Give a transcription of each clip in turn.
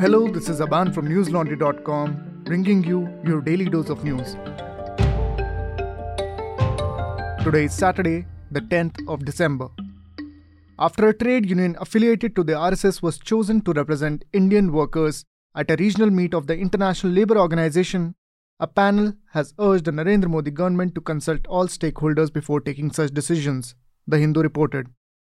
Hello, this is Aban from newslaundry.com, bringing you your daily dose of news. Today is Saturday, the 10th of December. After a trade union affiliated to the RSS was chosen to represent Indian workers at a regional meet of the International Labour Organization, a panel has urged the Narendra Modi government to consult all stakeholders before taking such decisions, The Hindu reported.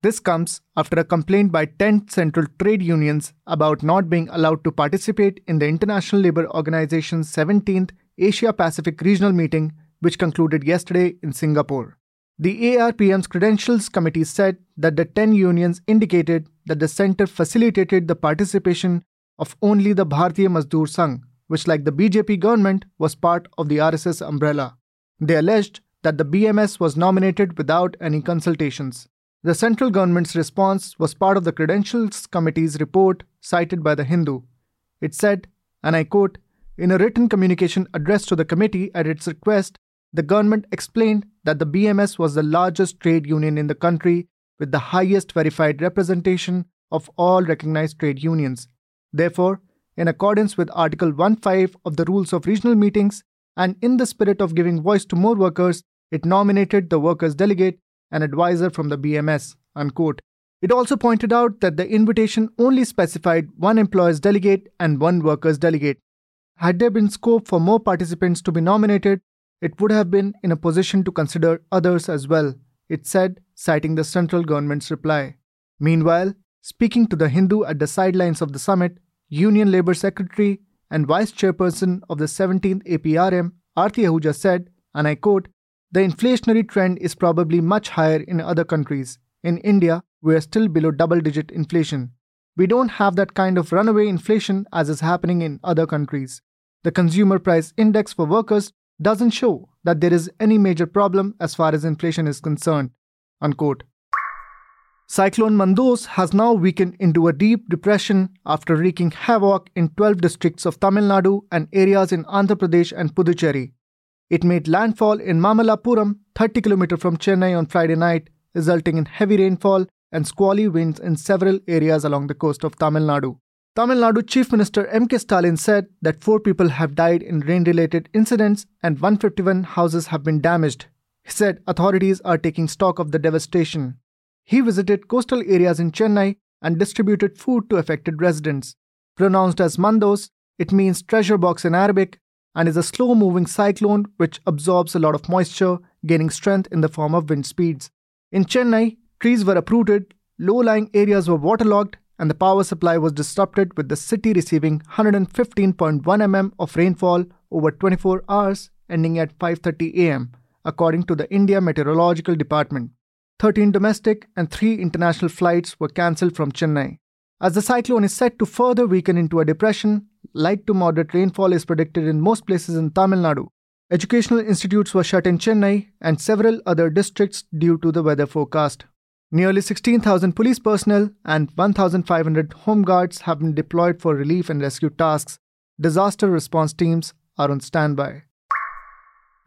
This comes after a complaint by 10 central trade unions about not being allowed to participate in the International Labour Organization's 17th Asia Pacific Regional Meeting, which concluded yesterday in Singapore. The ARPM's Credentials Committee said that the 10 unions indicated that the center facilitated the participation of only the Bharatiya Mazdoor Sangh, which, like the BJP government, was part of the RSS umbrella. They alleged that the BMS was nominated without any consultations. The central government's response was part of the Credentials Committee's report cited by The Hindu. It said, and I quote, in a written communication addressed to the committee at its request, the government explained that the BMS was the largest trade union in the country with the highest verified representation of all recognized trade unions. Therefore, in accordance with Article 15 of the Rules of Regional Meetings, and in the spirit of giving voice to more workers, it nominated the workers' delegate, an advisor from the BMS. Unquote. It also pointed out that the invitation only specified one employer's delegate and one worker's delegate. Had there been scope for more participants to be nominated, it would have been in a position to consider others as well, it said, citing the central government's reply. Meanwhile, speaking to the Hindu at the sidelines of the summit, Union Labour Secretary and Vice Chairperson of the 17th APRM, Aarti Ahuja said, and I quote, The inflationary trend is probably much higher in other countries. In India, we are still below double digit inflation. We don't have that kind of runaway inflation as is happening in other countries. The consumer price index for workers doesn't show that there is any major problem as far as inflation is concerned. Unquote. Cyclone Mandous has now weakened into a deep depression after wreaking havoc in 12 districts of Tamil Nadu and areas in Andhra Pradesh and Puducherry. It made landfall in Mamallapuram, 30 km from Chennai on Friday night, resulting in heavy rainfall and squally winds in several areas along the coast of Tamil Nadu. Tamil Nadu Chief Minister M.K. Stalin said that four people have died in rain related incidents and 151 houses have been damaged. He said authorities are taking stock of the devastation. He visited coastal areas in Chennai and distributed food to affected residents. Pronounced as Mandous, it means treasure box in Arabic and is a slow moving cyclone which absorbs a lot of moisture, gaining strength in the form of wind speeds. In Chennai, trees were uprooted, low lying areas were waterlogged, and the power supply was disrupted with the city receiving 115.1 mm of rainfall over 24 hours ending at 5:30 am according to the India Meteorological Department. 13 domestic and 3 international flights were cancelled from Chennai. As the cyclone is set to further weaken into a depression, light to moderate rainfall is predicted in most places in Tamil Nadu. Educational institutes were shut in Chennai and several other districts due to the weather forecast. Nearly 16,000 police personnel and 1,500 home guards have been deployed for relief and rescue tasks. Disaster response teams are on standby.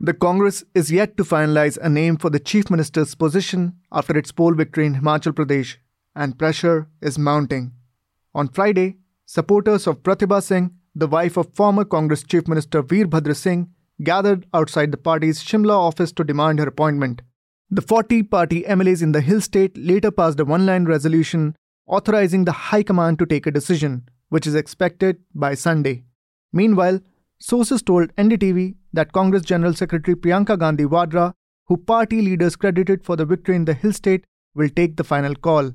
The Congress is yet to finalize a name for the Chief Minister's position after its poll victory in Himachal Pradesh, and pressure is mounting. On Friday, supporters of Pratibha Singh, the wife of former Congress Chief Minister Veerbhadra Singh, gathered outside the party's Shimla office to demand her appointment. The 40 party MLAs in the Hill State later passed a one line resolution authorizing the High Command to take a decision, which is expected by Sunday. Meanwhile, sources told NDTV that Congress General Secretary Priyanka Gandhi Vadra, who party leaders credited for the victory in the Hill State, will take the final call.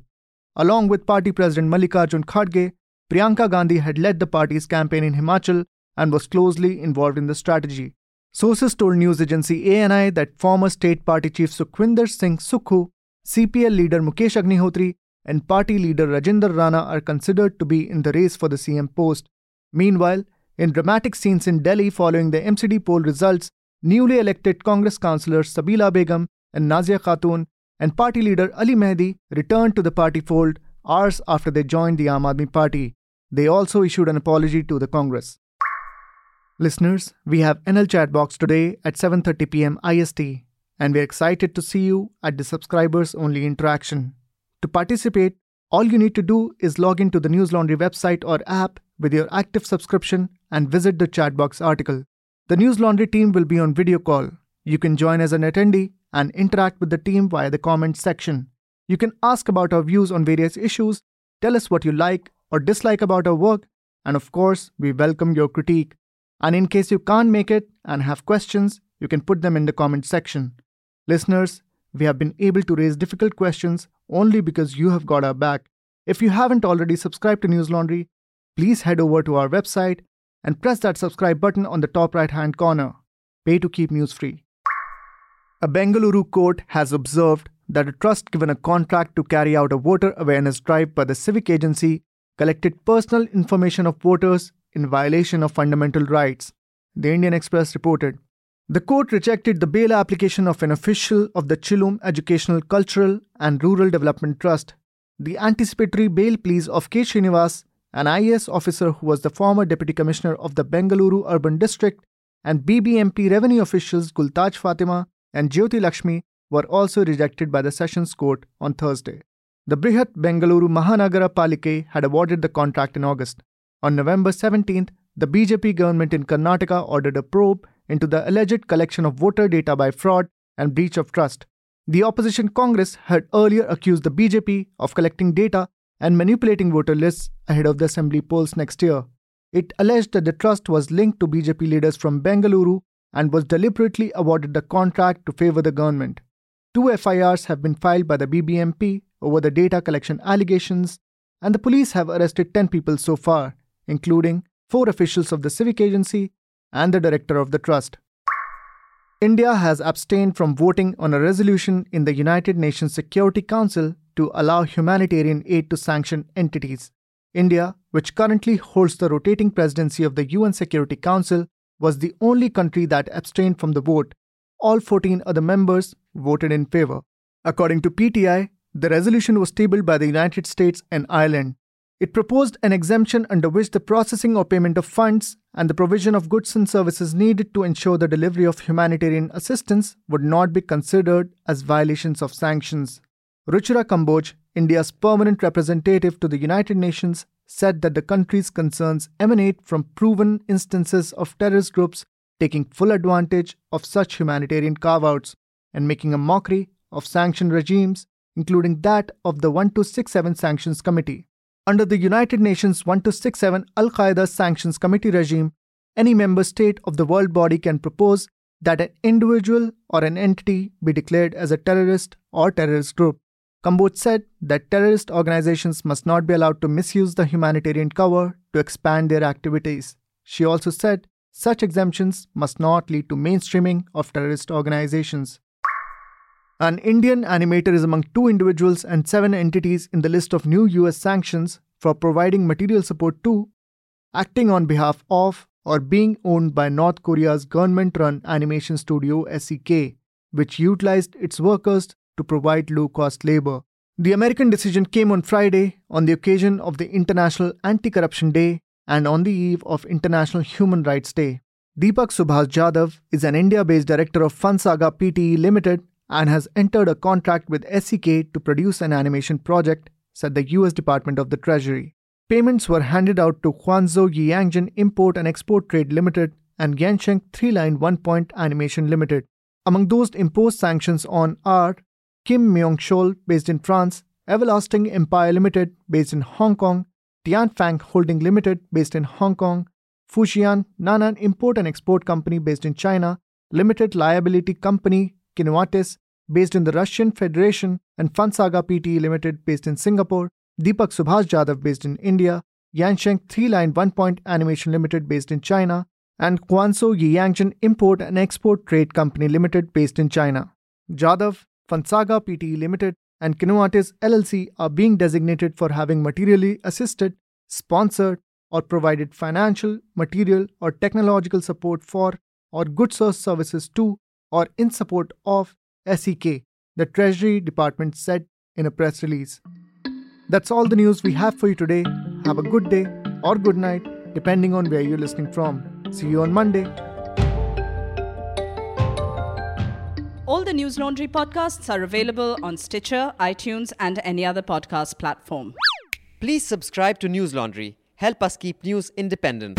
Along with party president Mallikarjun Kharge, Priyanka Gandhi had led the party's campaign in Himachal and was closely involved in the strategy. Sources told news agency ANI that former state party chief Sukhwinder Singh Sukhu, CPL leader Mukesh Agnihotri, and party leader Rajinder Rana are considered to be in the race for the CM post. Meanwhile, in dramatic scenes in Delhi following the MCD poll results, newly elected Congress councillors Sabila Begum and Nazia Khatun and party leader Ali Mehdi returned to the party fold hours after they joined the Aam Aadmi Party. They also issued an apology to the Congress. Listeners, we have NL chat box today at 7:30 p.m. IST and we're excited to see you at the subscribers only interaction. To participate, all you need to do is log into the News Laundry website or app with your active subscription and visit the chat box article. The News Laundry team will be on video call. You can join as an attendee and interact with the team via the comments section. You can ask about our views on various issues, tell us what you like or dislike about our work, and of course, we welcome your critique. And in case you can't make it and have questions, you can put them in the comment section. Listeners, we have been able to raise difficult questions only because you have got our back. If you haven't already subscribed to News Laundry, please head over to our website and press that subscribe button on the top right hand corner. Pay to keep news free. A Bengaluru court has observed that a trust given a contract to carry out a voter awareness drive by the civic agency collected personal information of voters in violation of fundamental rights, the Indian Express reported. The court rejected the bail application of an official of the Chilume Educational, Cultural and Rural Development Trust. The anticipatory bail pleas of K. Srinivas, an IAS officer who was the former deputy commissioner of the Bengaluru Urban District, and BBMP revenue officials Gultaj Fatima and Jyoti Lakshmi were also rejected by the Sessions Court on Thursday. The Brihat Bengaluru Mahanagara Palike had awarded the contract in August. On November 17th, the BJP government in Karnataka ordered a probe into the alleged collection of voter data by fraud and breach of trust. The opposition Congress had earlier accused the BJP of collecting data and manipulating voter lists ahead of the assembly polls next year. It alleged that the trust was linked to BJP leaders from Bengaluru and was deliberately awarded the contract to favor the government. Two FIRs have been filed by the BBMP over the data collection allegations, and the police have arrested 10 people so far, including four officials of the civic agency and the director of the trust. India has abstained from voting on a resolution in the United Nations Security Council to allow humanitarian aid to sanctioned entities. India, which currently holds the rotating presidency of the UN Security Council, was the only country that abstained from the vote. All 14 other members voted in favor. According to PTI, the resolution was tabled by the United States and Ireland. It proposed an exemption under which the processing or payment of funds and the provision of goods and services needed to ensure the delivery of humanitarian assistance would not be considered as violations of sanctions. Ruchira Kamboj, India's permanent representative to the United Nations, said that the country's concerns emanate from proven instances of terrorist groups taking full advantage of such humanitarian carve outs and making a mockery of sanctioned regimes, including that of the 1267 Sanctions Committee. Under the United Nations 1267 Al Qaeda Sanctions Committee regime, any member state of the world body can propose that an individual or an entity be declared as a terrorist or terrorist group. Kamboj said that terrorist organizations must not be allowed to misuse the humanitarian cover to expand their activities. She also said such exemptions must not lead to mainstreaming of terrorist organizations. An Indian animator is among two individuals and seven entities in the list of new US sanctions for providing material support to, acting on behalf of, or being owned by North Korea's government run animation studio SEK, which utilized its workers to provide low cost labor. The American decision came on Friday on the occasion of the International Anti Corruption Day and on the eve of International Human Rights Day. Deepak Subhas Jadhav is an India based director of Funsaga Pte Limited and has entered a contract with SEK to produce an animation project, said the US Department of the Treasury. Payments were handed out to Guangzhou Yangjin Import and Export Trade Limited and Yansheng 3 Line 1 Point Animation Limited. Among those imposed sanctions on are Kim Myong Chol, based in France, Everlasting Empire Limited, based in Hong Kong, Tianfang Holding Limited, based in Hong Kong, Fujian Nanan Import and Export Company, based in China, Limited Liability Company, Kinewatis, based in the Russian Federation, and Funsaga Pte Limited, based in Singapore, Deepak Subhas Jadhav, based in India, Yansheng 3 Line 1 Point Animation Limited, based in China, and Guangzhou Yangjin Import and Export Trade Company Limited, based in China. Jadhav, Funsaga Pte Limited, and Kinewatis LLC are being designated for having materially assisted, sponsored, or provided financial, material, or technological support for, or goods or services to, or in support of SEK, the Treasury Department said in a press release. That's all the news we have for you today. Have a good day or good night, depending on where you're listening from. See you on Monday. All the News Laundry podcasts are available on Stitcher, iTunes, and any other podcast platform. Please subscribe to News Laundry help us keep news independent.